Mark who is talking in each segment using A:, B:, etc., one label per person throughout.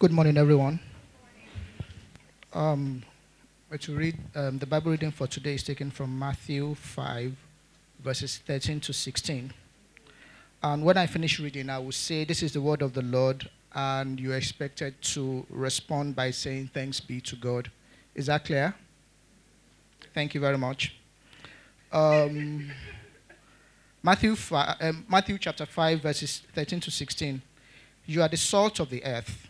A: Good morning, everyone. Um, to read um, the Bible reading for today is taken from Matthew 5, verses 13 to 16. And when I finish reading, I will say, This is the word of the Lord, and you're expected to respond by saying, Thanks be to God. Is that clear? Thank you very much. Um, Matthew, 5, um, Matthew chapter 5, verses 13 to 16. You are the salt of the earth.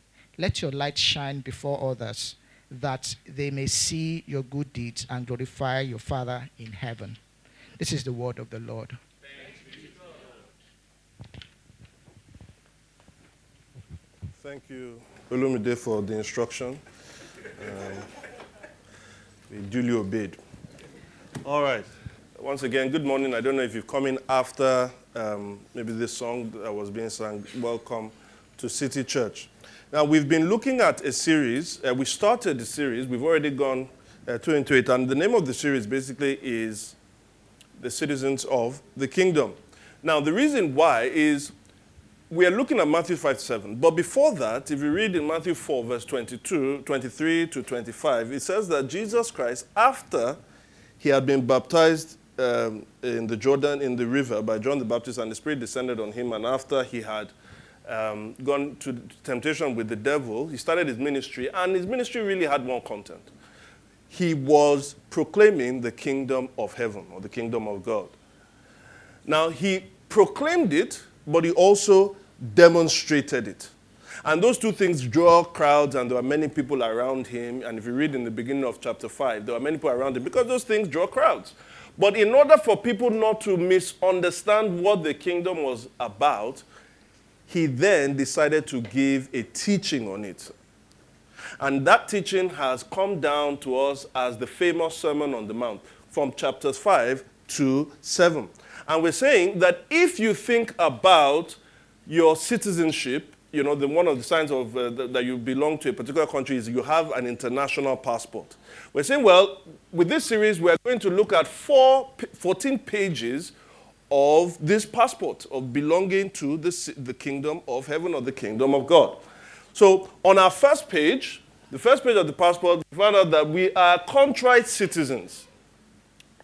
A: let your light shine before others, that they may see your good deeds and glorify your Father in heaven. This is the word of the Lord.
B: Thank you, Olumide, for the instruction. Um, we duly obeyed. All right. Once again, good morning. I don't know if you've come in after um, maybe this song that was being sung. Welcome to City Church. Now, we've been looking at a series. Uh, we started the series, we've already gone uh, two into it, and the name of the series basically is The Citizens of the Kingdom. Now, the reason why is we are looking at Matthew 5 7. But before that, if you read in Matthew 4, verse 22, 23 to 25, it says that Jesus Christ, after he had been baptized um, in the Jordan, in the river by John the Baptist, and the Spirit descended on him, and after he had um, gone to temptation with the devil. He started his ministry, and his ministry really had one content. He was proclaiming the kingdom of heaven or the kingdom of God. Now, he proclaimed it, but he also demonstrated it. And those two things draw crowds, and there were many people around him. And if you read in the beginning of chapter 5, there were many people around him because those things draw crowds. But in order for people not to misunderstand what the kingdom was about, he then decided to give a teaching on it. And that teaching has come down to us as the famous Sermon on the Mount from chapters 5 to 7. And we're saying that if you think about your citizenship, you know, the, one of the signs of uh, the, that you belong to a particular country is you have an international passport. We're saying, well, with this series, we're going to look at four, 14 pages of this passport of belonging to the, the kingdom of heaven or the kingdom of God. So, on our first page, the first page of the passport, we find out that we are contrite citizens.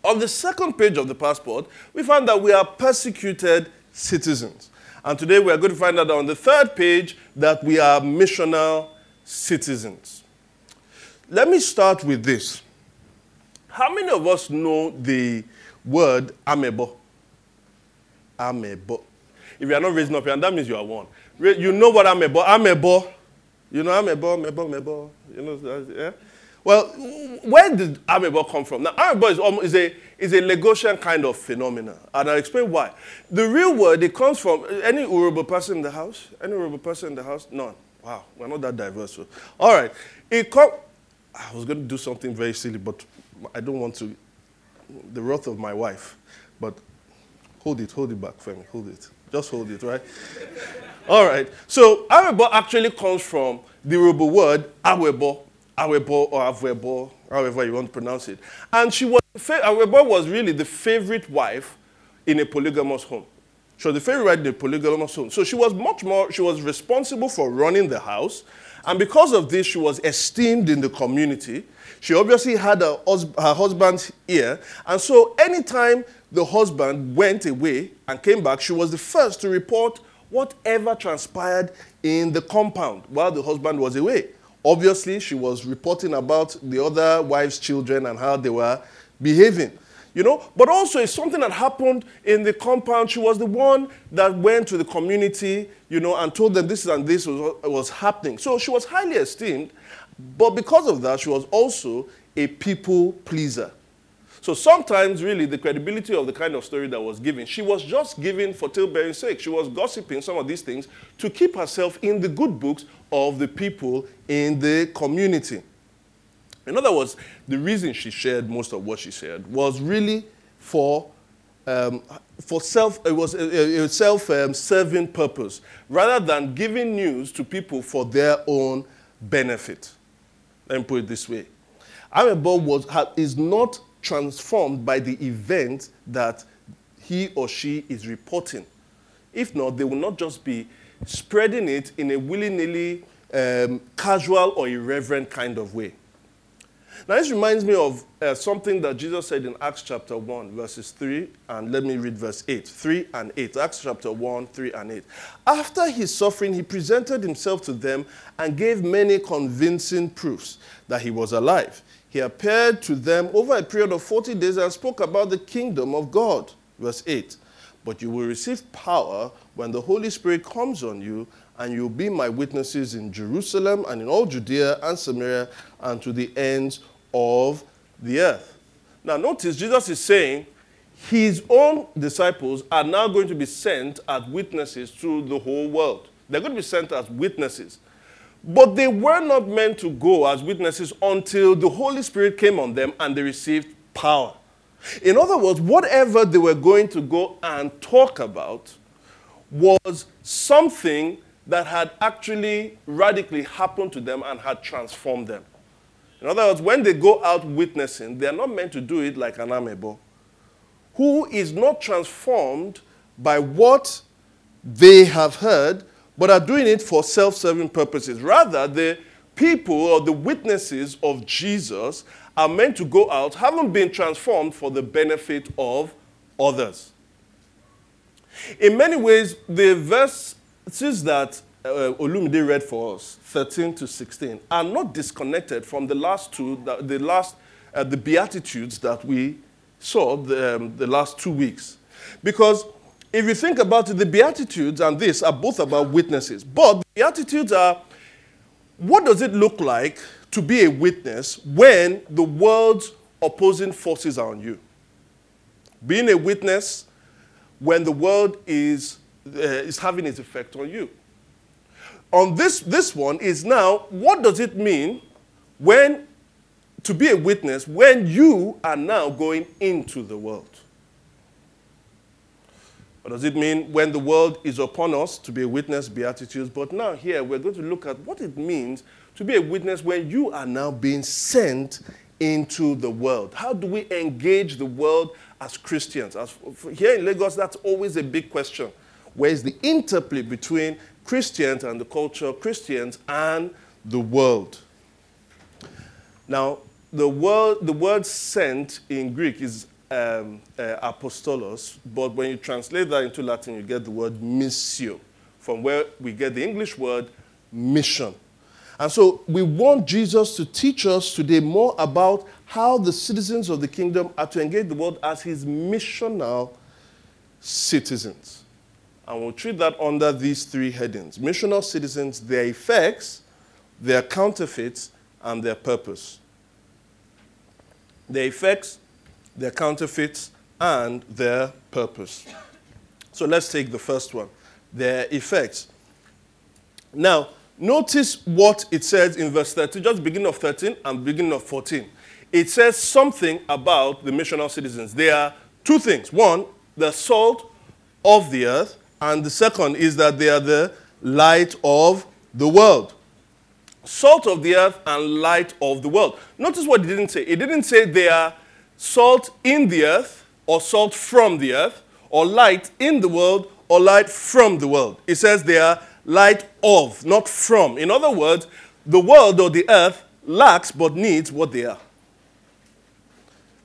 B: On the second page of the passport, we find that we are persecuted citizens. And today we are going to find out on the third page that we are missional citizens. Let me start with this. How many of us know the word amebo? Amebo. If you are not raising up here, that means you are one. You know what amebo? Amebo. You know amebo, amebo, amebo. You know, yeah? Well, where did amebo come from? Now, amebo is, almost, is, a, is a Lagosian kind of phenomenon. And I'll explain why. The real word, it comes from any Urhobo person in the house? Any Urhobo person in the house? None. Wow, we're not that diverse. So. All right. It come, I was going to do something very silly, but I don't want to. The wrath of my wife. But Hold it, hold it back, Femi. Hold it. Just hold it, right? All right. So awebo actually comes from the Yoruba word awebo, awebo or avebo, however you want to pronounce it. And she was awebo was really the favorite wife in a polygamous home. She was the favorite wife in a polygamous home. So she was much more, she was responsible for running the house. And because of this, she was esteemed in the community. She obviously had her, her husband's ear. And so anytime the husband went away and came back, she was the first to report whatever transpired in the compound while the husband was away. Obviously, she was reporting about the other wife's children and how they were behaving. You know, but also if something that happened in the compound. She was the one that went to the community, you know, and told them this and this was, was happening. So she was highly esteemed, but because of that, she was also a people pleaser. So sometimes, really, the credibility of the kind of story that was given, she was just giving for tale-bearing's sake. She was gossiping some of these things to keep herself in the good books of the people in the community. In other words, the reason she shared most of what she shared was really for, um, for self, it was a, a self-serving um, purpose, rather than giving news to people for their own benefit. Let me put it this way. Amebo was, is not transformed by the event that he or she is reporting. If not, they will not just be spreading it in a willy nilly, um, casual, or irreverent kind of way. Now, this reminds me of uh, something that Jesus said in Acts chapter 1, verses 3, and let me read verse 8. 3 and 8. Acts chapter 1, 3 and 8. After his suffering, he presented himself to them and gave many convincing proofs that he was alive. He appeared to them over a period of 40 days and spoke about the kingdom of God. Verse 8. But you will receive power when the Holy Spirit comes on you, and you'll be my witnesses in Jerusalem and in all Judea and Samaria and to the ends of the earth. Now, notice Jesus is saying his own disciples are now going to be sent as witnesses to the whole world. They're going to be sent as witnesses. But they were not meant to go as witnesses until the Holy Spirit came on them and they received power. In other words, whatever they were going to go and talk about was something that had actually radically happened to them and had transformed them. In other words, when they go out witnessing, they are not meant to do it like an amebo, who is not transformed by what they have heard, but are doing it for self serving purposes. Rather, the people or the witnesses of Jesus are meant to go out, having been transformed for the benefit of others. In many ways, the verses that uh, Olumide read for us, 13 to 16, are not disconnected from the last two, the, the last, uh, the Beatitudes that we saw the, um, the last two weeks. Because if you think about it, the Beatitudes and this are both about witnesses. But the Beatitudes are what does it look like to be a witness when the world's opposing forces are on you? Being a witness when the world is, uh, is having its effect on you. On this, this one is now, what does it mean when to be a witness when you are now going into the world? What does it mean when the world is upon us to be a witness, beatitudes? But now, here, we're going to look at what it means to be a witness when you are now being sent into the world. How do we engage the world as Christians? As, here in Lagos, that's always a big question. Where is the interplay between Christians and the culture, Christians and the world? Now, the word, the word sent in Greek is um, uh, apostolos, but when you translate that into Latin, you get the word missio, from where we get the English word mission. And so we want Jesus to teach us today more about how the citizens of the kingdom are to engage the world as his missional citizens. And we'll treat that under these three headings missional citizens, their effects, their counterfeits, and their purpose. Their effects, their counterfeits, and their purpose. So let's take the first one their effects. Now, notice what it says in verse 13, just beginning of 13 and beginning of 14. It says something about the missional citizens. There are two things. One, the salt of the earth, and the second is that they are the light of the world. Salt of the earth and light of the world. Notice what it didn't say. It didn't say they are salt in the earth, or salt from the earth, or light in the world, or light from the world. It says they are light of, not from. In other words, the world or the earth lacks but needs what they are.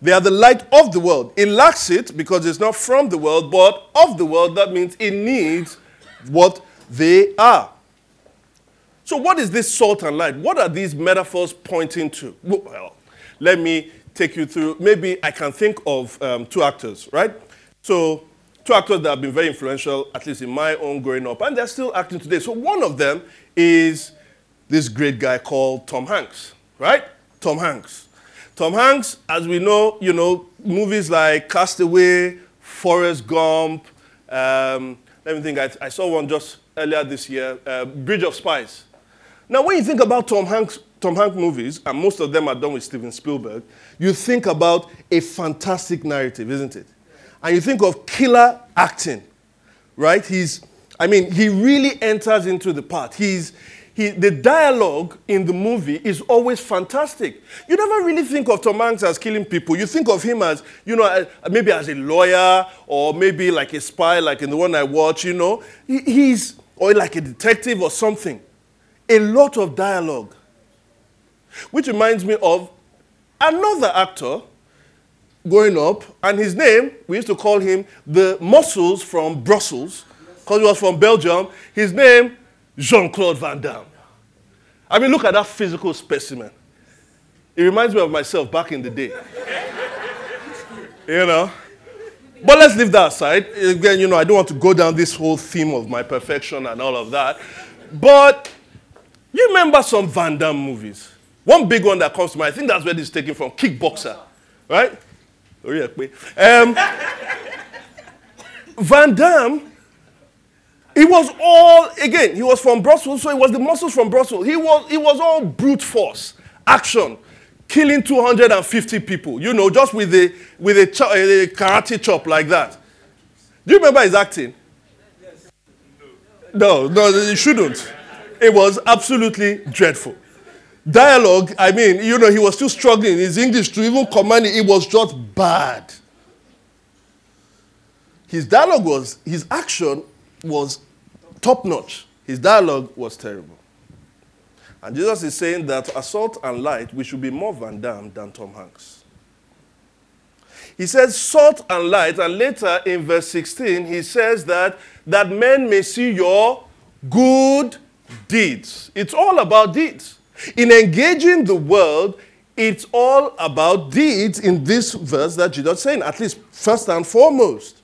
B: They are the light of the world. It lacks it because it's not from the world, but of the world. That means it needs what they are. So, what is this salt and light? What are these metaphors pointing to? Well, let me take you through. Maybe I can think of um, two actors, right? So, two actors that have been very influential, at least in my own growing up, and they're still acting today. So, one of them is this great guy called Tom Hanks, right? Tom Hanks. Tom Hanks, as we know, you know, movies like Castaway, Forrest Gump. Um, let me think. I, I, saw one just earlier this year, uh, Bridge of Spies. Now, when you think about Tom Hanks, Tom Hanks movies, and most of them are done with Steven Spielberg, you think about a fantastic narrative, isn't it? And you think of killer acting, right? He's, I mean, he really enters into the part. He's, he, the dialogue in the movie is always fantastic. You never really think of Tom Hanks as killing people. You think of him as, you know, maybe as a lawyer or maybe like a spy, like in the one I watch, you know. He, he's, or like a detective or something. A lot of dialogue. Which reminds me of another actor growing up, and his name, we used to call him the Muscles from Brussels, because he was from Belgium. His name Jean Claude Van Damme. I mean, look at that physical specimen. It reminds me of myself back in the day. you know? But let's leave that aside. Again, you know, I don't want to go down this whole theme of my perfection and all of that. But you remember some Van Damme movies? One big one that comes to mind, I think that's where this is taken from Kickboxer, right? Um, Van Damme it was all, again, he was from Brussels, so it was the muscles from Brussels. He was, it was all brute force, action, killing 250 people, you know, just with a, with a, cho- a karate chop like that. Do you remember his acting? No, no, you shouldn't. It was absolutely dreadful. Dialogue, I mean, you know, he was still struggling. His English to even command it, it was just bad. His dialogue was, his action was top notch. His dialogue was terrible. And Jesus is saying that assault and light, we should be more Van Damme than Tom Hanks. He says salt and light, and later in verse 16, he says that, that men may see your good deeds. It's all about deeds. In engaging the world, it's all about deeds in this verse that Jesus is saying, at least first and foremost.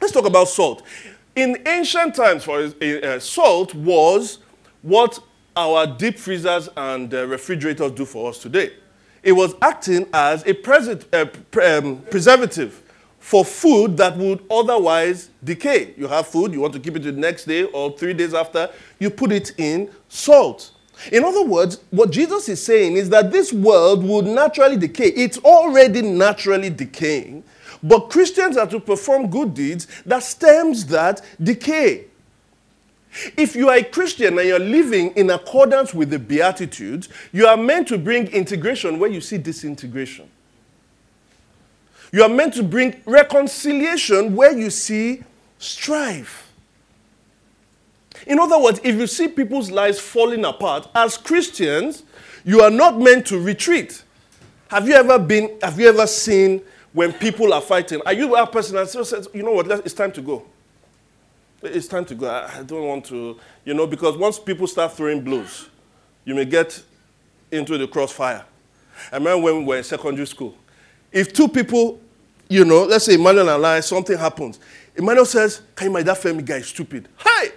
B: Let's talk about salt. In ancient times, for uh, salt was what our deep freezers and uh, refrigerators do for us today. It was acting as a uh, um, preservative for food that would otherwise decay. You have food, you want to keep it the next day or three days after, you put it in salt. In other words, what Jesus is saying is that this world would naturally decay. It's already naturally decaying. But Christians are to perform good deeds that stems that decay. If you are a Christian and you're living in accordance with the Beatitudes, you are meant to bring integration where you see disintegration. You are meant to bring reconciliation where you see strife. In other words, if you see people's lives falling apart, as Christians, you are not meant to retreat. Have you ever been, have you ever seen when people are fighting, are you that person that says, you know what, it's time to go? It's time to go. I don't want to, you know, because once people start throwing blows, you may get into the crossfire. I remember when we were in secondary school. If two people, you know, let's say Emmanuel and I, something happens. Emmanuel says, Can my that Femi guy is stupid? Hey!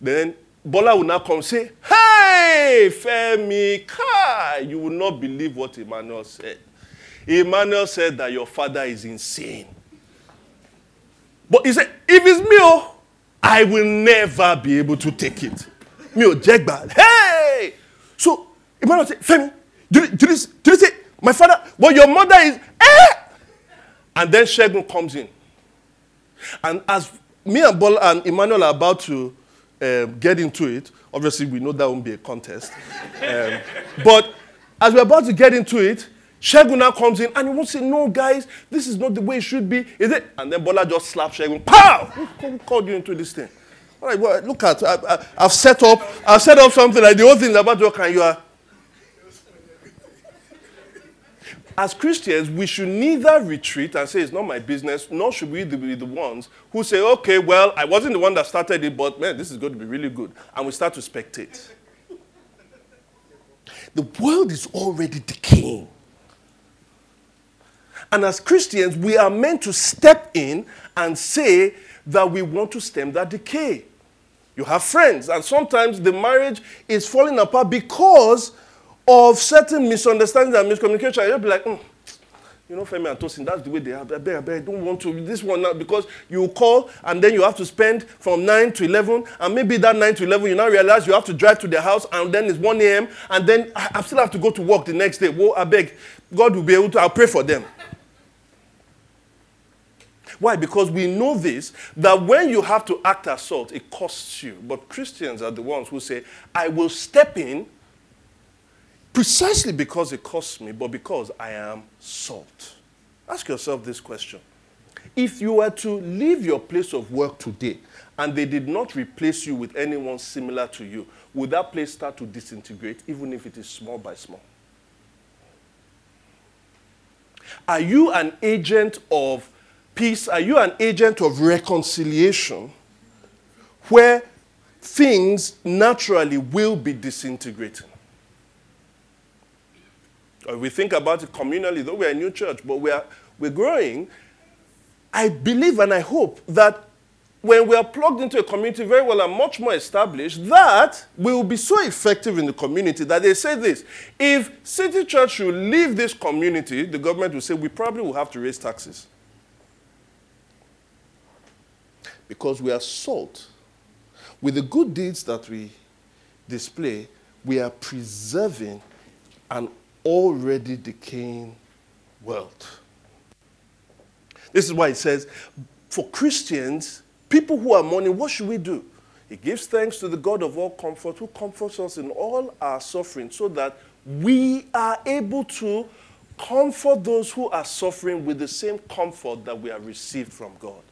B: Then Bola will now come say, Hey, Femi, Kai! You will not believe what Emmanuel said. Emmanuel said that your father is insane. But he said, if it's me, oh, I will never be able to take it. Me, Jegba. Hey! So Emmanuel said, Femi, did, did, you, did you say, my father, but your mother is, eh? And then Shegun comes in. And as me and Bola and Emmanuel are about to um, get into it, obviously we know that won't be a contest. Um, but as we're about to get into it, Shegun now comes in and he won't say, No, guys, this is not the way it should be, is it? And then Bola just slaps Shegun. Pow! Who called you into this thing? All right, well, look at, I, have set up, I've set up something like the whole thing is about to work and you are. as Christians, we should neither retreat and say it's not my business, nor should we be the ones who say, okay, well, I wasn't the one that started it, but man, this is going to be really good. And we start to spectate. The world is already decaying. And as Christians, we are meant to step in and say that we want to stem that decay. You have friends, and sometimes the marriage is falling apart because of certain misunderstandings and miscommunication. You'll be like, mm, you know, Femi and Tosin, that's the way they are. I I don't want to. This one now, because you call and then you have to spend from 9 to 11, and maybe that 9 to 11, you now realize you have to drive to their house, and then it's 1 a.m., and then I, I still have to go to work the next day. Well, I beg, God will be able to, I'll pray for them. Why? Because we know this that when you have to act as salt, it costs you. But Christians are the ones who say, I will step in precisely because it costs me, but because I am salt. Ask yourself this question. If you were to leave your place of work today and they did not replace you with anyone similar to you, would that place start to disintegrate, even if it is small by small? Are you an agent of peace? Are you an agent of reconciliation where things naturally will be disintegrating? Or we think about it communally, though we're a new church, but we are, we're growing. I believe and I hope that when we are plugged into a community very well and much more established, that we will be so effective in the community that they say this. If City Church should leave this community, the government will say we probably will have to raise taxes. Because we are salt. With the good deeds that we display, we are preserving an already decaying world. This is why it says, for Christians, people who are mourning, what should we do? He gives thanks to the God of all comfort who comforts us in all our suffering so that we are able to comfort those who are suffering with the same comfort that we have received from God.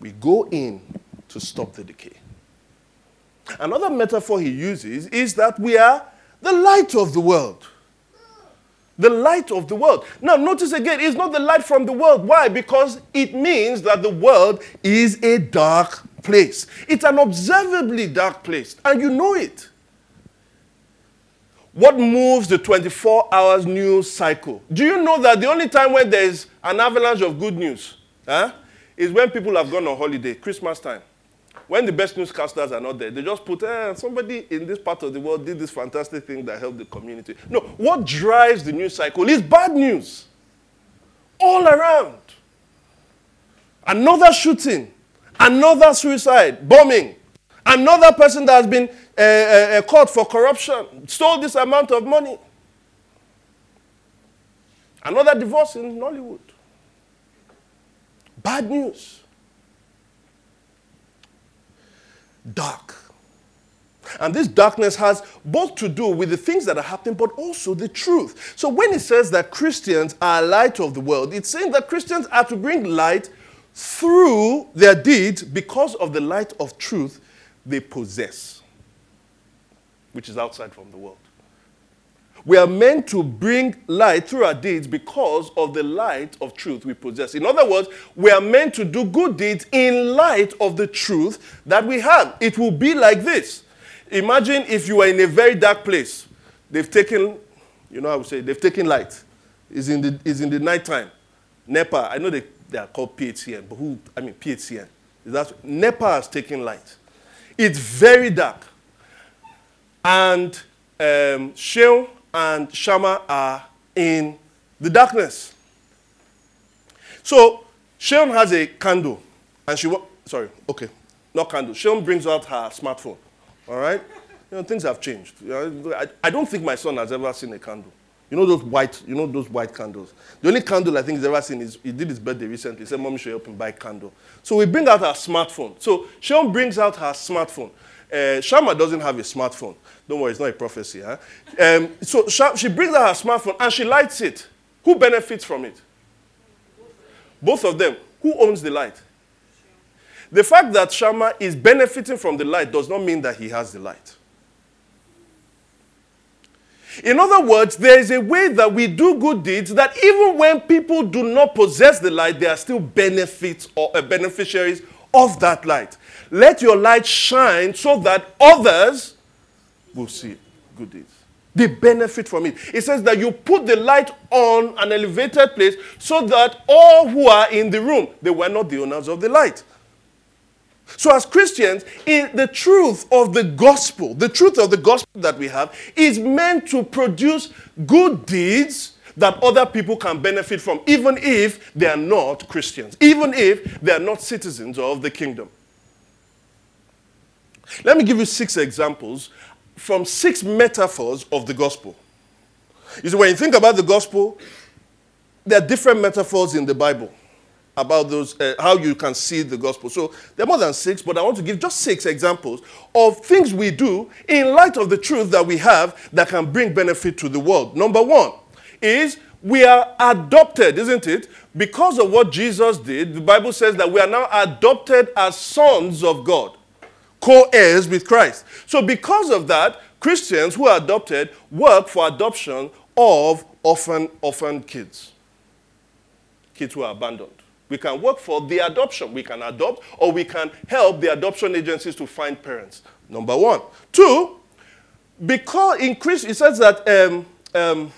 B: We go in to stop the decay. Another metaphor he uses is that we are the light of the world. The light of the world. Now, notice again, it's not the light from the world. Why? Because it means that the world is a dark place. It's an observably dark place, and you know it. What moves the 24 hours news cycle? Do you know that the only time when there's an avalanche of good news huh, is when people have gone on holiday, Christmas time? when the best newscasters are not there, they just put, eh, somebody in this part of the world did this fantastic thing that helped the community. No, what drives the news cycle is bad news. All around. Another shooting, another suicide, bombing, another person that has been uh, uh, caught for corruption, stole this amount of money. Another divorce in Nollywood. Bad news. dark. And this darkness has both to do with the things that are happening, but also the truth. So when it says that Christians are light of the world, it's saying that Christians are to bring light through their deeds because of the light of truth they possess, which is outside from the world. We are meant to bring light through our deeds because of the light of truth we possess. In other words, we are meant to do good deeds in light of the truth that we have. It will be like this. Imagine if you are in a very dark place. They've taken, you know, I would say, they've taken light. It's in the, it's in the nighttime. NEPA, I know they, they are called PHCN, but who, I mean, PHCN. Is that, NEPA has taken light. It's very dark. And um, and Shama are in the darkness. So Sharon has a candle, and she sorry, okay, not candle. Sharon brings out her smartphone. All right, you know things have changed. I, I don't think my son has ever seen a candle. You know those white, you know those white candles. The only candle I think he's ever seen is he did his birthday recently. He said, "Mommy, should help him buy a candle." So we bring out our smartphone. So Sharon brings out her smartphone. Uh, Shama doesn't have a smartphone. Don't worry, it's not a prophecy. Huh? Um, so she brings out her smartphone and she lights it. Who benefits from it? Both of them. Who owns the light? The fact that Shama is benefiting from the light does not mean that he has the light. In other words, there is a way that we do good deeds that even when people do not possess the light, they are still benefits or uh, beneficiaries of that light. Let your light shine so that others will see good deeds. They benefit from it. It says that you put the light on an elevated place so that all who are in the room, they were not the owners of the light. So, as Christians, the truth of the gospel, the truth of the gospel that we have is meant to produce good deeds that other people can benefit from, even if they are not Christians, even if they are not citizens of the kingdom. Let me give you six examples from six metaphors of the gospel. You see, when you think about the gospel, there are different metaphors in the Bible about those, uh, how you can see the gospel. So there are more than six, but I want to give just six examples of things we do in light of the truth that we have that can bring benefit to the world. Number one is we are adopted, isn't it? Because of what Jesus did, the Bible says that we are now adopted as sons of God, co heirs with Christ. So, because of that, Christians who are adopted work for adoption of orphan, orphan kids, kids who are abandoned. We can work for the adoption. We can adopt or we can help the adoption agencies to find parents. Number one. Two, because in Christ, it says that um, um,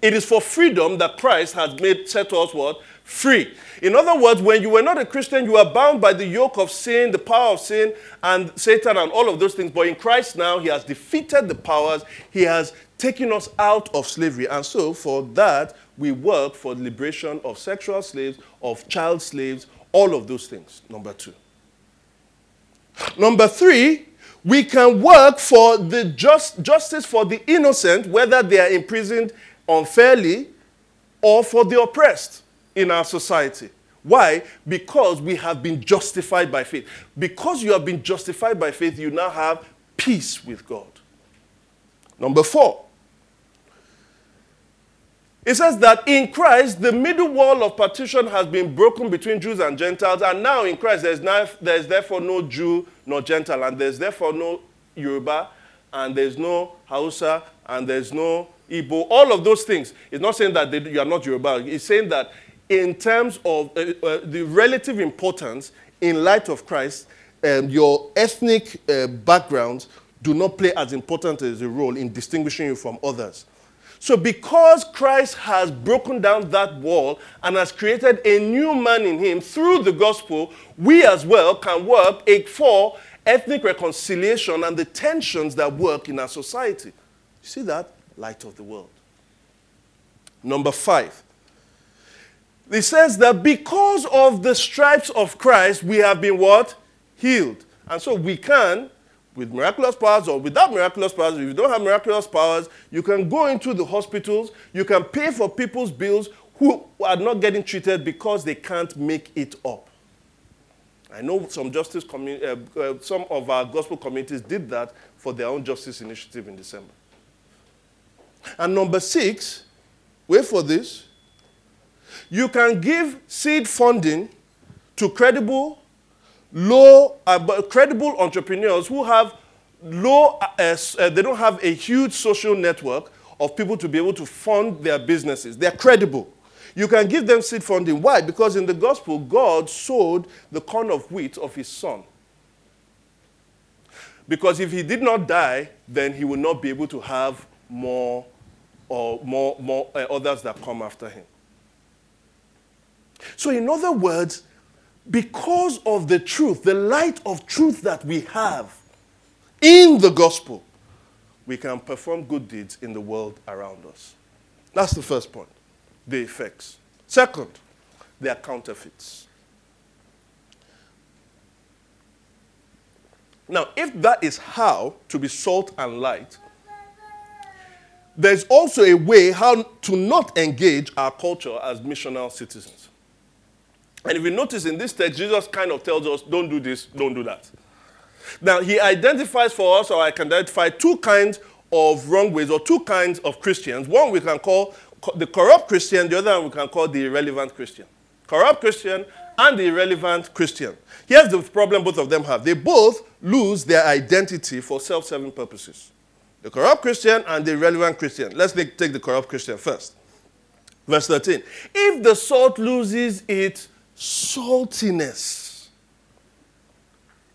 B: it is for freedom that Christ has made set us what? Free. In other words, when you were not a Christian, you were bound by the yoke of sin, the power of sin, and Satan, and all of those things. But in Christ now, He has defeated the powers, He has taken us out of slavery. And so, for that, we work for the liberation of sexual slaves, of child slaves, all of those things. Number two. Number three, we can work for the just, justice for the innocent, whether they are imprisoned unfairly or for the oppressed in our society. Why? Because we have been justified by faith. Because you have been justified by faith, you now have peace with God. Number four, it says that in Christ, the middle wall of partition has been broken between Jews and Gentiles, and now in Christ, there's, there's therefore no Jew nor Gentile, and there's therefore no Yoruba, and there's no Hausa, and there's no Igbo, all of those things. It's not saying that they, you are not Yoruba. It's saying that in terms of uh, uh, the relative importance in light of Christ, um, your ethnic uh, backgrounds do not play as important as a role in distinguishing you from others. So, because Christ has broken down that wall and has created a new man in him through the gospel, we as well can work for ethnic reconciliation and the tensions that work in our society. You see that? Light of the world. Number five. It says that because of the stripes of Christ, we have been what? Healed. And so we can with miraculous powers or without miraculous powers, if you don't have miraculous powers, you can go into the hospitals, you can pay for people's bills who are not getting treated because they can't make it up. I know some justice uh, uh, some of our gospel communities did that for their own justice initiative in December. And number six, wait for this. You can give seed funding to credible low, uh, credible entrepreneurs who have low, uh, uh, they don't have a huge social network of people to be able to fund their businesses. They're credible. You can give them seed funding. Why? Because in the gospel, God sowed the corn of wheat of his son. Because if he did not die, then he would not be able to have more or more, more uh, others that come after him. So, in other words, because of the truth, the light of truth that we have in the gospel, we can perform good deeds in the world around us. That's the first point the effects. Second, they are counterfeits. Now, if that is how to be salt and light, there's also a way how to not engage our culture as missional citizens. And if you notice in this text, Jesus kind of tells us, don't do this, don't do that. Now, he identifies for us, or I can identify two kinds of wrong ways, or two kinds of Christians. One we can call the corrupt Christian, the other we can call the irrelevant Christian. Corrupt Christian and the irrelevant Christian. Here's the problem both of them have they both lose their identity for self serving purposes. The corrupt Christian and the irrelevant Christian. Let's take, take the corrupt Christian first. Verse 13. If the salt loses its saltiness,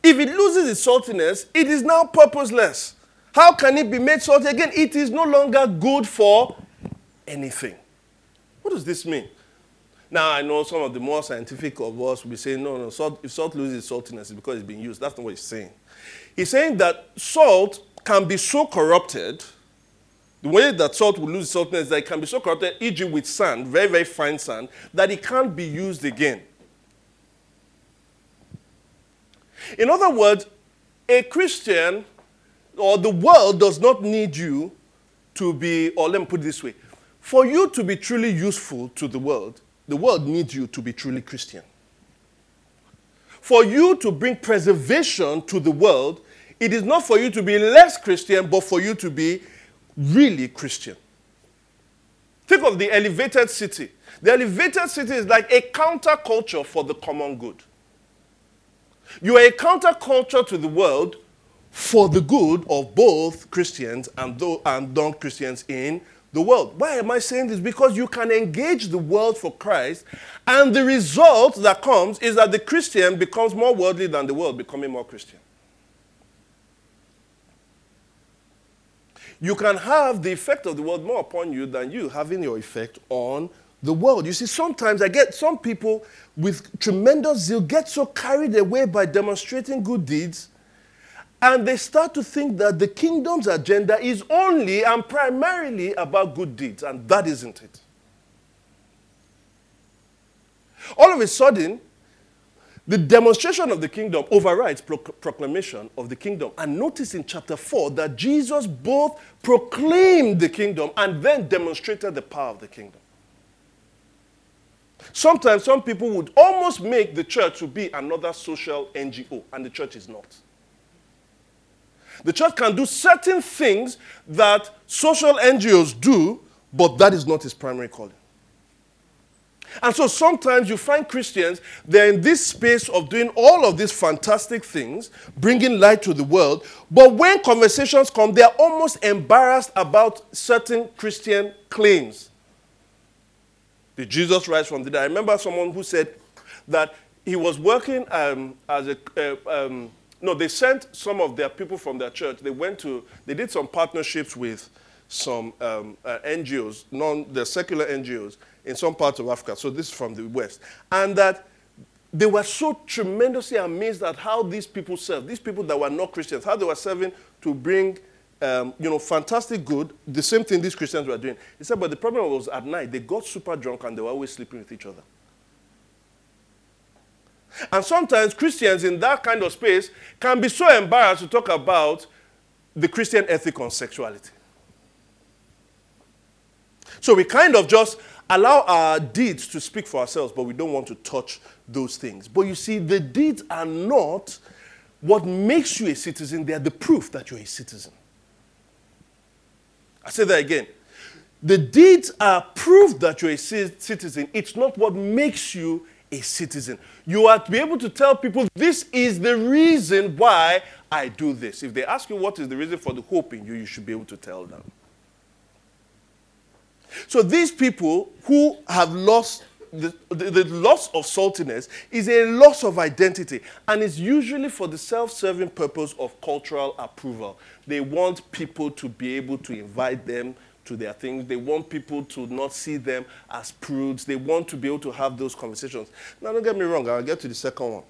B: if it loses its saltiness, it is now purposeless. How can it be made salty again? It is no longer good for anything. What does this mean? Now, I know some of the more scientific of us will be saying, no, no, salt, if salt loses its saltiness, it's because it's being used. That's not what he's saying. He's saying that salt can be so corrupted, the way that salt will lose saltiness is that it can be so corrupted, e.g., with sand, very, very fine sand, that it can't be used again. In other words, a Christian or the world does not need you to be, or let me put it this way for you to be truly useful to the world, the world needs you to be truly Christian. For you to bring preservation to the world, it is not for you to be less Christian, but for you to be really Christian. Think of the elevated city. The elevated city is like a counterculture for the common good. You are a counterculture to the world for the good of both Christians and, and non Christians in the world. Why am I saying this? Because you can engage the world for Christ, and the result that comes is that the Christian becomes more worldly than the world, becoming more Christian. You can have the effect of the world more upon you than you having your effect on the world. You see, sometimes I get some people with tremendous zeal get so carried away by demonstrating good deeds and they start to think that the kingdom's agenda is only and primarily about good deeds, and that isn't it. All of a sudden, the demonstration of the kingdom overrides pro- proclamation of the kingdom. And notice in chapter 4 that Jesus both proclaimed the kingdom and then demonstrated the power of the kingdom. Sometimes some people would almost make the church to be another social NGO, and the church is not. The church can do certain things that social NGOs do, but that is not its primary calling. And so sometimes you find Christians, they're in this space of doing all of these fantastic things, bringing light to the world, but when conversations come, they're almost embarrassed about certain Christian claims. Did Jesus rise from the dead? I remember someone who said that he was working um, as a, uh, um, no, they sent some of their people from their church. They went to, they did some partnerships with some um, uh, NGOs, non, the secular NGOs in some parts of Africa. So this is from the West. And that they were so tremendously amazed at how these people served, these people that were not Christians, how they were serving to bring, um, you know, fantastic good, the same thing these Christians were doing. He said, but the problem was at night, they got super drunk and they were always sleeping with each other. And sometimes Christians in that kind of space can be so embarrassed to talk about the Christian ethic on sexuality. So we kind of just allow our deeds to speak for ourselves, but we don't want to touch those things. But you see, the deeds are not what makes you a citizen, they are the proof that you're a citizen. I say that again. The deeds are proof that you're a citizen. It's not what makes you a citizen. You are to be able to tell people, this is the reason why I do this. If they ask you what is the reason for the hope in you, you should be able to tell them. So these people who have lost the, the, the, loss of saltiness is a loss of identity and it's usually for the self-serving purpose of cultural approval. They want people to be able to invite them to their things. They want people to not see them as prudes. They want to be able to have those conversations. Now, don't get me wrong, I'll get to the second one.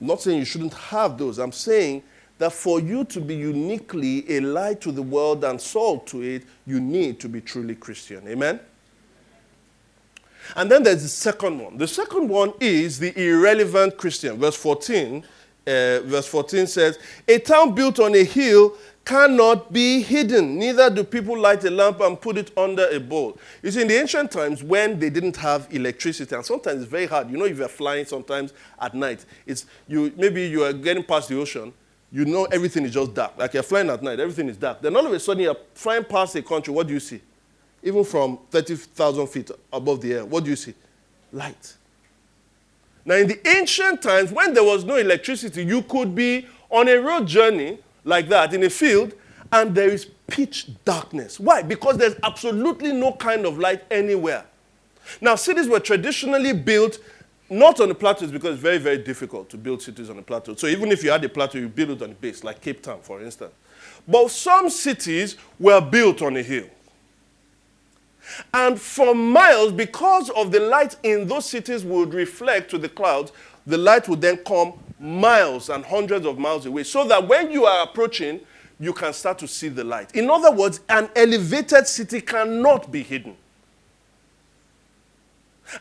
B: I'm not saying you shouldn't have those. I'm saying that for you to be uniquely a light to the world and salt to it, you need to be truly Christian. Amen? And then there's the second one. The second one is the irrelevant Christian. Verse 14, uh, verse 14 says, A town built on a hill cannot be hidden. Neither do people light a lamp and put it under a bowl. You see, in the ancient times when they didn't have electricity, and sometimes it's very hard. You know, if you're flying sometimes at night, it's you maybe you are getting past the ocean, you know everything is just dark. Like you're flying at night, everything is dark. Then all of a sudden you're flying past a country, what do you see? Even from 30,000 feet above the air, what do you see? Light. Now, in the ancient times, when there was no electricity, you could be on a road journey like that in a field, and there is pitch darkness. Why? Because there's absolutely no kind of light anywhere. Now, cities were traditionally built not on the plateaus because it's very, very difficult to build cities on the plateau. So even if you had a plateau, you build it on a base, like Cape Town, for instance. But some cities were built on a hill. And for miles, because of the light in those cities would reflect to the clouds, the light would then come miles and hundreds of miles away. So that when you are approaching, you can start to see the light. In other words, an elevated city cannot be hidden.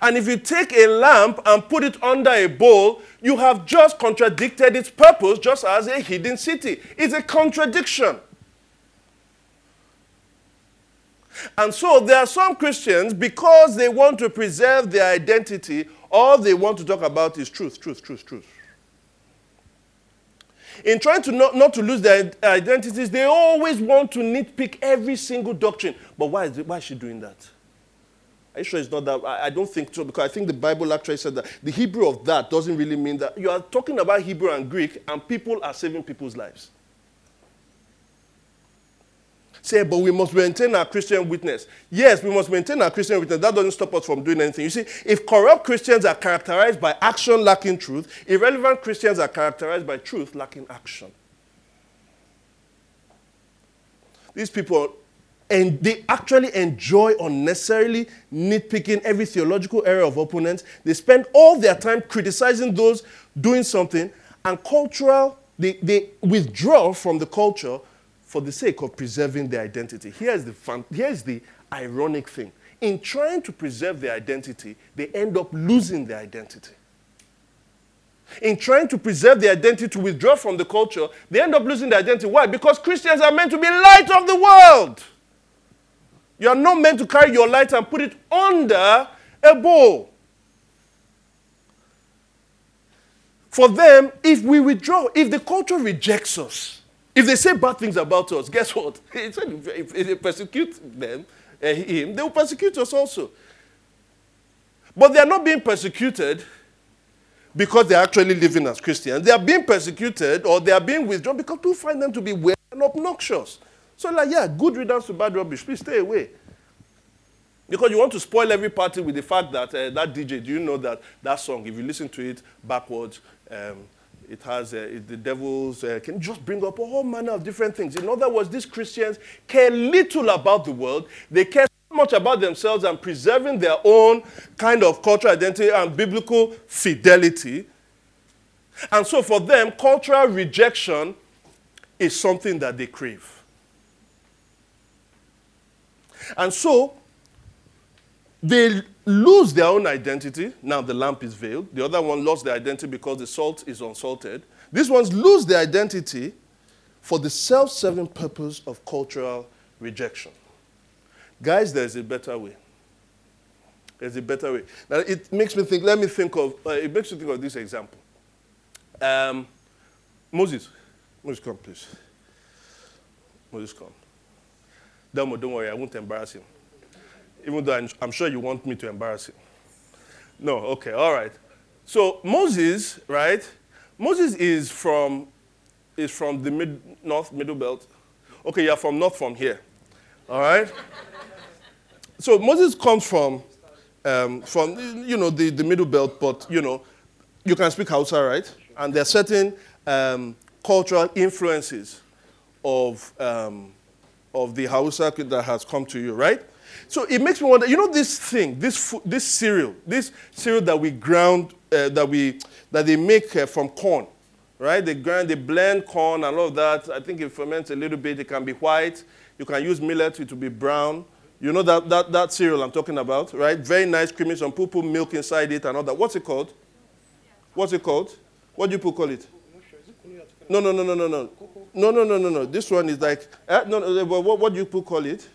B: And if you take a lamp and put it under a bowl, you have just contradicted its purpose just as a hidden city. It's a contradiction. And so there are some Christians, because they want to preserve their identity, all they want to talk about is truth, truth, truth, truth. In trying to not, not to lose their identities, they always want to nitpick every single doctrine. But why is, it, why is she doing that? Are you sure it's not that? I, I don't think so, because I think the Bible actually said that the Hebrew of that doesn't really mean that. You are talking about Hebrew and Greek, and people are saving people's lives. Say, but we must maintain our Christian witness. Yes, we must maintain our Christian witness. That doesn't stop us from doing anything. You see, if corrupt Christians are characterized by action lacking truth, irrelevant Christians are characterized by truth lacking action. These people, and they actually enjoy unnecessarily nitpicking every theological area of opponents. They spend all their time criticizing those doing something, and cultural, they, they withdraw from the culture for the sake of preserving their identity. Here's the, fun, here's the ironic thing. In trying to preserve their identity, they end up losing their identity. In trying to preserve their identity to withdraw from the culture, they end up losing their identity. Why? Because Christians are meant to be light of the world. You are not meant to carry your light and put it under a bowl. For them, if we withdraw, if the culture rejects us, if they say bad things about us, guess what? If they persecute them, uh, him, they will persecute us also. But they are not being persecuted because they're actually living as Christians. They are being persecuted or they are being withdrawn because people find them to be weird and obnoxious. So, like, yeah, good riddance to bad rubbish. Please stay away. Because you want to spoil every party with the fact that uh, that DJ, do you know that that song, if you listen to it backwards, um, it has uh, the devil's, uh, can just bring up a whole manner of different things. In other words, these Christians care little about the world. They care so much about themselves and preserving their own kind of cultural identity and biblical fidelity. And so for them, cultural rejection is something that they crave. And so they lose their own identity. Now the lamp is veiled. The other one lost their identity because the salt is unsalted. These ones lose their identity for the self serving purpose of cultural rejection. Guys, there's a better way. There's a better way. Now, it makes me think, let me think of, uh, it makes me think of this example. Um, Moses. Moses, come, please. Moses, come. Delmo, don't worry, I won't embarrass him even though I'm, sure you want me to embarrass him. No, okay, all right. So Moses, right? Moses is from is from the mid, north middle belt. Okay, you're from north from here. All right. so Moses comes from um, from you know the, the middle belt, but you know you can speak Hausa, right? And there are certain um, cultural influences of um, of the Hausa that has come to you, right? So it makes me wonder, you know, this thing, this, this cereal, this cereal that we ground, uh, that, we, that they make uh, from corn, right? They grind, they blend corn and all of that. I think it ferments a little bit. It can be white. You can use millet, it will be brown. You know that, that, that cereal I'm talking about, right? Very nice, creamy. Some people put milk inside it and all that. What's it called? What's it called? What do you call it? No, no, no, no, no, no. No, no, no, no, no. This one is like, uh, no, no, what, what do you call it?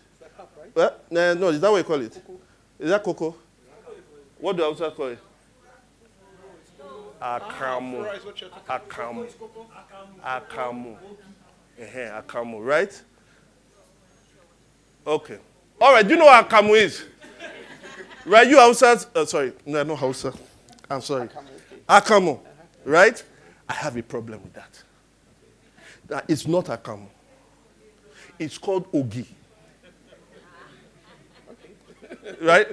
B: Well, no, no, is that what you call it? Is that cocoa? What do I call it? Akamu. Akamu. Akamu. Uh-huh, akamu, right? Okay. All right, do you know what akamu is? right, you Hausa, uh, sorry, no, no Hausa. I'm sorry. Akamu, right? I have a problem with that. That it's not akamu. it's called Ogi. right?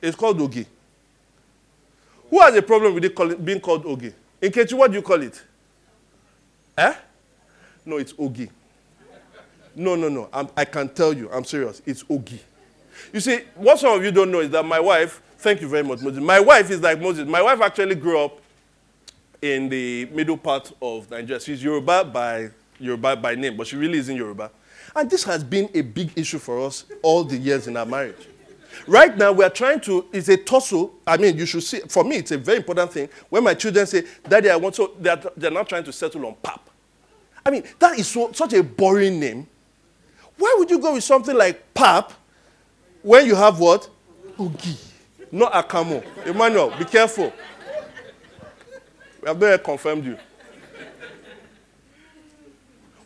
B: It's called Ogi. Who has a problem with it being called Ogi? Nkechi, what do you call it? Eh? No, it's Ogi. No, no, no. I'm, i can tell you. I'm serious. It's Ogi. You see, what some of you don't know is that my wife, thank you very much, Moses. My wife is like Moses. My wife actually grew up in the middle part of Nigeria. She's Yoruba by Yoruba by name, but she really isn't Yoruba. And this has been a big issue for us all the years in our marriage. Right now, we are trying to, it's a tussle. I mean, you should see, for me, it's a very important thing. When my children say, Daddy, I want to, they're, they're not trying to settle on pap. I mean, that is so, such a boring name. Why would you go with something like pap when you have what? Ogi, not akamu. Emmanuel, be careful. Have not confirmed you.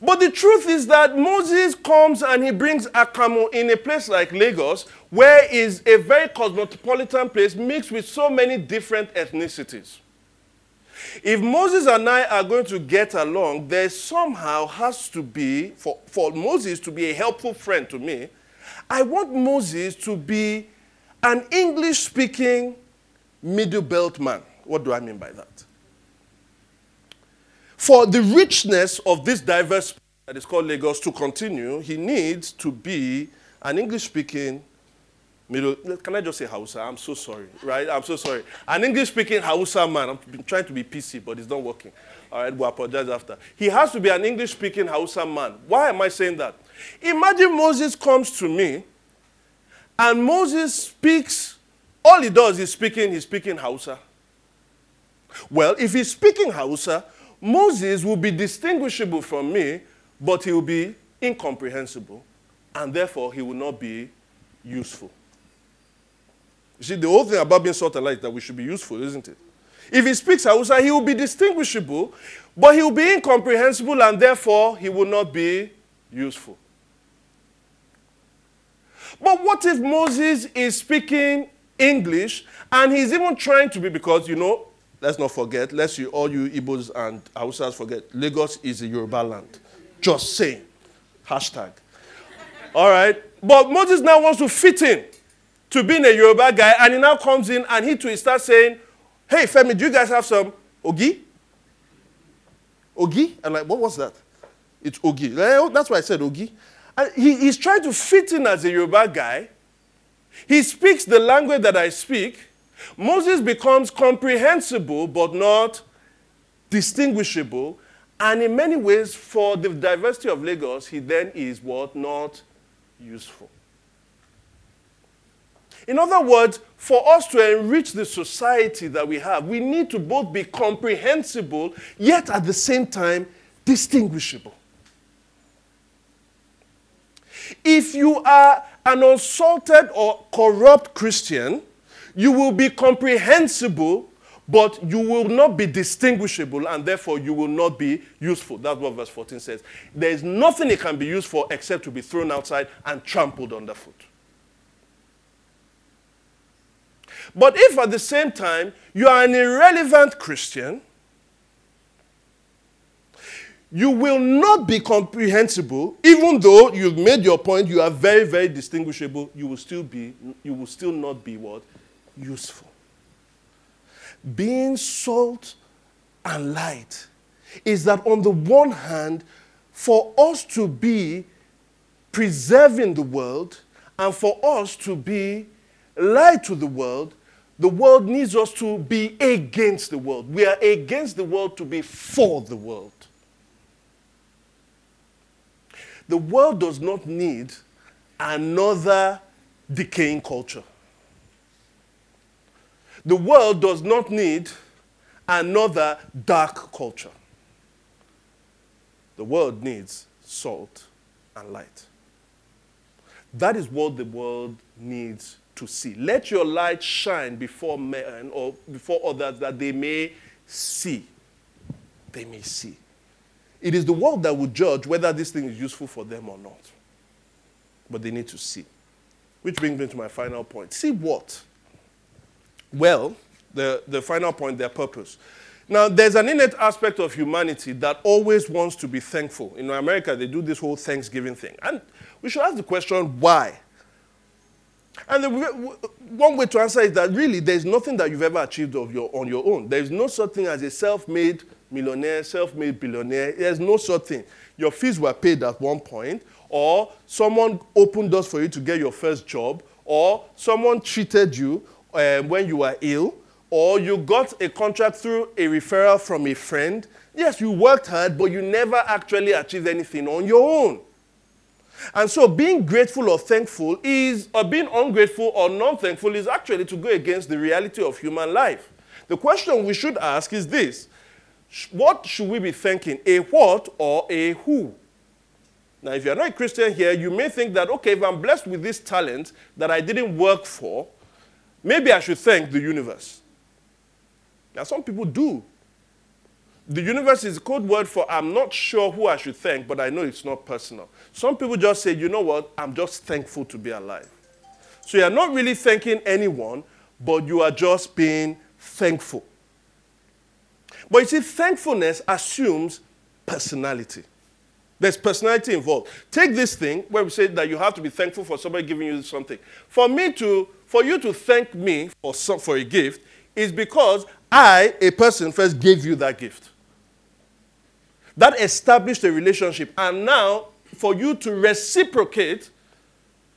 B: But the truth is that Moses comes and he brings Akamu in a place like Lagos, where is a very cosmopolitan place mixed with so many different ethnicities. If Moses and I are going to get along, there somehow has to be, for, for Moses to be a helpful friend to me, I want Moses to be an English speaking middle belt man. What do I mean by that? For the richness of this diverse that is called Lagos to continue, he needs to be an English speaking middle. Can I just say Hausa? I'm so sorry, right? I'm so sorry. An English speaking Hausa man. I'm trying to be PC, but it's not working. All right, we'll apologize after. He has to be an English speaking Hausa man. Why am I saying that? Imagine Moses comes to me and Moses speaks, all he does is speaking, he's speaking Hausa. Well, if he's speaking Hausa, Moses will be distinguishable from me, but he will be incomprehensible, and therefore he will not be useful. You see, the whole thing about being salt and light that we should be useful, isn't it? If he speaks Hausa, he will be distinguishable, but he will be incomprehensible, and therefore he will not be useful. But what if Moses is speaking English and he's even trying to be, because, you know, let's not forget, let's you, all you Igbos and Hausas forget, Lagos is a Yoruba land. Just saying. Hashtag. All right. But Moses now wants to fit in to being a Yoruba guy, and he now comes in and he too starts saying, Hey, Femi, do you guys have some Ogi? Ogi? I'm like, what was that? It's Ogi. Eh, oh, that's why I said Ogi. And he, he's trying to fit in as a Yoruba guy. He speaks the language that I speak. Moses becomes comprehensible but not distinguishable. And in many ways, for the diversity of Lagos, he then is what? Not useful. In other words, for us to enrich the society that we have, we need to both be comprehensible, yet at the same time distinguishable. If you are an unsalted or corrupt Christian, you will be comprehensible, but you will not be distinguishable, and therefore you will not be useful. That's what verse 14 says. There is nothing it can be used for except to be thrown outside and trampled underfoot. But if at the same time you are an irrelevant Christian, you will not be comprehensible even though you've made your point you are very very distinguishable you will still be you will still not be what useful. Being salt and light is that on the one hand for us to be preserving the world and for us to be light to the world the world needs us to be against the world. We are against the world to be for the world. The world does not need another decaying culture. The world does not need another dark culture. The world needs salt and light. That is what the world needs to see. Let your light shine before men or before others that they may see. They may see. It is the world that will judge whether this thing is useful for them or not. But they need to see. Which brings me to my final point. See what? Well, the, the final point, their purpose. Now, there's an innate aspect of humanity that always wants to be thankful. In America, they do this whole Thanksgiving thing. And we should ask the question, why? And the, one way to answer is that really there's nothing that you've ever achieved of your, on your own. There's no such thing as a self made millionaire, self made billionaire. There's no such thing. Your fees were paid at one point, or someone opened doors for you to get your first job, or someone treated you uh, when you were ill, or you got a contract through a referral from a friend. Yes, you worked hard, but you never actually achieved anything on your own. And so being grateful or thankful is, or being ungrateful or non thankful is actually to go against the reality of human life. The question we should ask is this What should we be thanking? A what or a who? Now, if you're not a Christian here, you may think that, okay, if I'm blessed with this talent that I didn't work for, maybe I should thank the universe. Now, some people do. The universe is a code word for I'm not sure who I should thank, but I know it's not personal. Some people just say, you know what, I'm just thankful to be alive. So you're not really thanking anyone, but you are just being thankful. But you see, thankfulness assumes personality. There's personality involved. Take this thing where we say that you have to be thankful for somebody giving you something. For me to, for you to thank me for, some, for a gift is because I, a person, first gave you that gift. That established a relationship. And now, for you to reciprocate,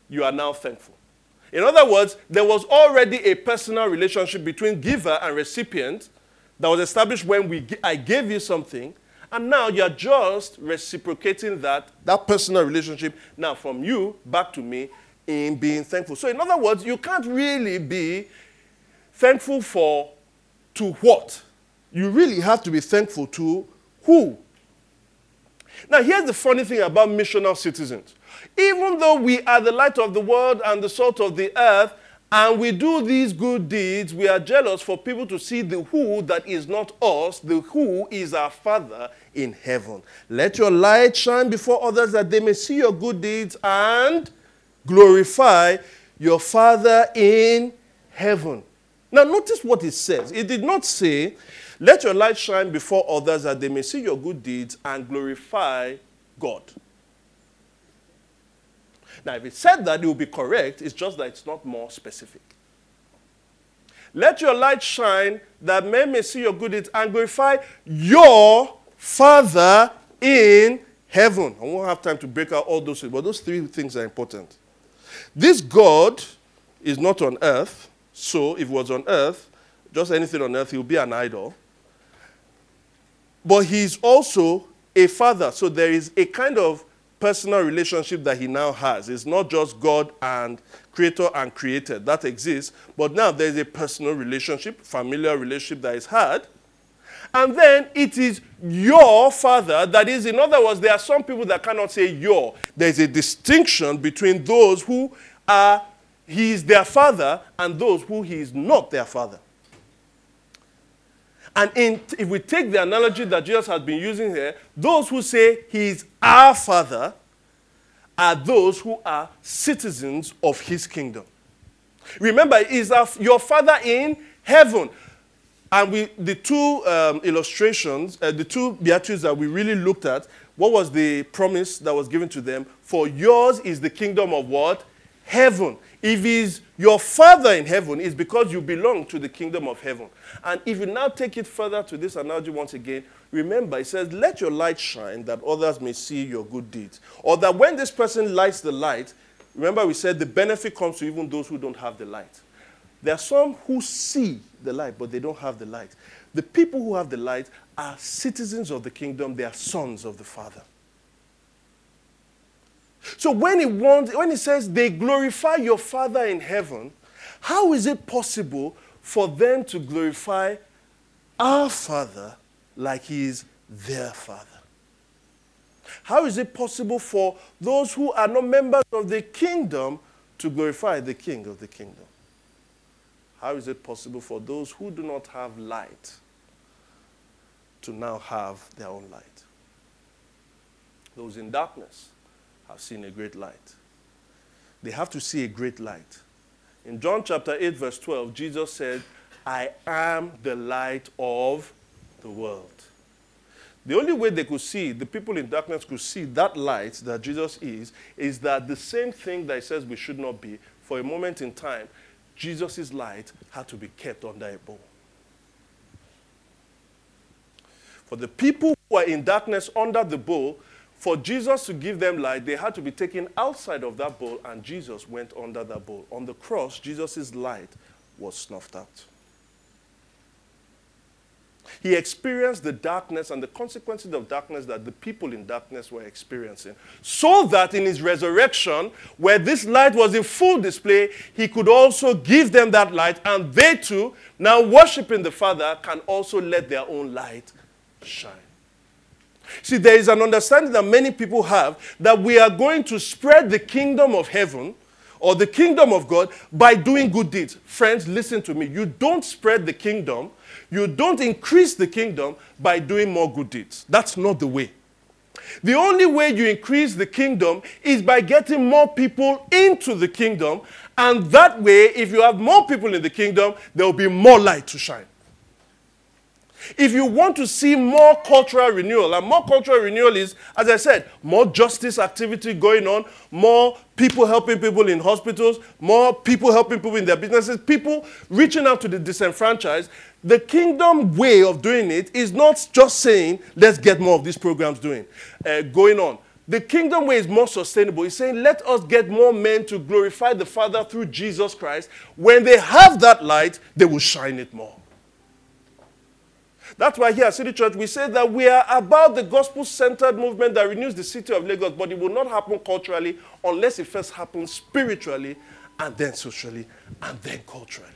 B: you are now thankful. In other words, there was already a personal relationship between giver and recipient that was established when we, I gave you something, and now you're just reciprocating that, that personal relationship now from you back to me in being thankful. So, in other words, you can't really be thankful for to what? You really have to be thankful to who? Now, here's the funny thing about missional citizens. Even though we are the light of the world and the salt of the earth, and we do these good deeds, we are jealous for people to see the who that is not us, the who is our Father in heaven. Let your light shine before others that they may see your good deeds and glorify your Father in heaven. Now, notice what it says. It did not say, Let your light shine before others that they may see your good deeds and glorify God. Now, if it said that, it would be correct. It's just that it's not more specific. Let your light shine that men may see your good deeds and glorify your Father in heaven. I won't have time to break out all those things, but those three things are important. This God is not on earth. So if it was on earth, just anything on earth, he would be an idol. But he's also a father. So there is a kind of personal relationship that he now has. It's not just God and creator and created. That exists. But now there's a personal relationship, familiar relationship that is had. And then it is your father. That is, in other words, there are some people that cannot say your. There's a distinction between those who are he is their father and those who he is not their father. And in, if we take the analogy that Jesus has been using here, those who say he is our father are those who are citizens of his kingdom. Remember, is your father in heaven. And we, the two um, illustrations, uh, the two beatitudes that we really looked at, what was the promise that was given to them? For yours is the kingdom of what? Heaven. If he's your father in heaven, it's because you belong to the kingdom of heaven. And if you now take it further to this analogy once again, remember it says, Let your light shine that others may see your good deeds. Or that when this person lights the light, remember we said the benefit comes to even those who don't have the light. There are some who see the light, but they don't have the light. The people who have the light are citizens of the kingdom, they are sons of the Father. So when he wants, when he says they glorify your Father in heaven, how is it possible for them to glorify our Father like he is their Father? How is it possible for those who are not members of the kingdom to glorify the King of the kingdom? How is it possible for those who do not have light to now have their own light? Those in darkness have seen a great light. They have to see a great light. In John chapter 8, verse 12, Jesus said, I am the light of the world. The only way they could see, the people in darkness could see that light that Jesus is, is that the same thing that says we should not be, for a moment in time, Jesus' light had to be kept under a bowl. For the people who are in darkness under the bowl, for Jesus to give them light, they had to be taken outside of that bowl, and Jesus went under that bowl. On the cross, Jesus' light was snuffed out. He experienced the darkness and the consequences of darkness that the people in darkness were experiencing. So that in his resurrection, where this light was in full display, he could also give them that light, and they too, now worshiping the Father, can also let their own light shine. See, there is an understanding that many people have that we are going to spread the kingdom of heaven or the kingdom of God by doing good deeds. Friends, listen to me. You don't spread the kingdom you don't increase the kingdom by doing more good deeds. That's not the way. The only way you increase the kingdom is by getting more people into the kingdom. And that way, if you have more people in the kingdom, there will be more light to shine. If you want to see more cultural renewal, and more cultural renewal is, as I said, more justice activity going on, more people helping people in hospitals, more people helping people in their businesses, people reaching out to the disenfranchised. The kingdom way of doing it is not just saying, let's get more of these programs doing, uh, going on. The kingdom way is more sustainable. It's saying, let us get more men to glorify the Father through Jesus Christ. When they have that light, they will shine it more. That's why here at City Church we say that we are about the gospel centered movement that renews the city of Lagos, but it will not happen culturally unless it first happens spiritually and then socially and then culturally.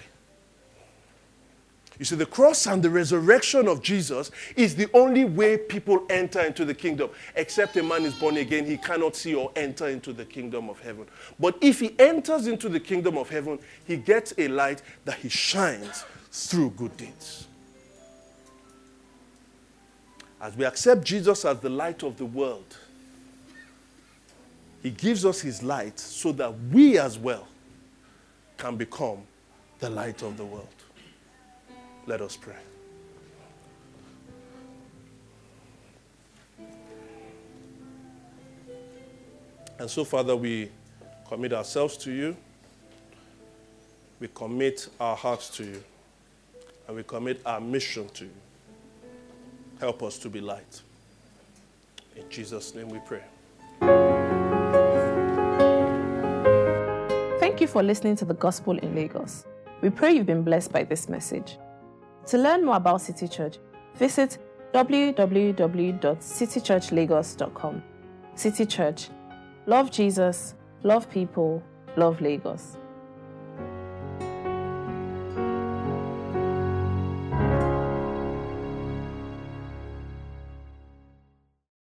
B: You see, the cross and the resurrection of Jesus is the only way people enter into the kingdom. Except a man is born again, he cannot see or enter into the kingdom of heaven. But if he enters into the kingdom of heaven, he gets a light that he shines through good deeds. As we accept Jesus as the light of the world, He gives us His light so that we as well can become the light of the world. Let us pray. And so, Father, we commit ourselves to you. We commit our hearts to you. And we commit our mission to you. Help us to be light. In Jesus' name we pray.
C: Thank you for listening to the Gospel in Lagos. We pray you've been blessed by this message. To learn more about City Church, visit www.citychurchlagos.com. City Church. Love Jesus, love people, love Lagos.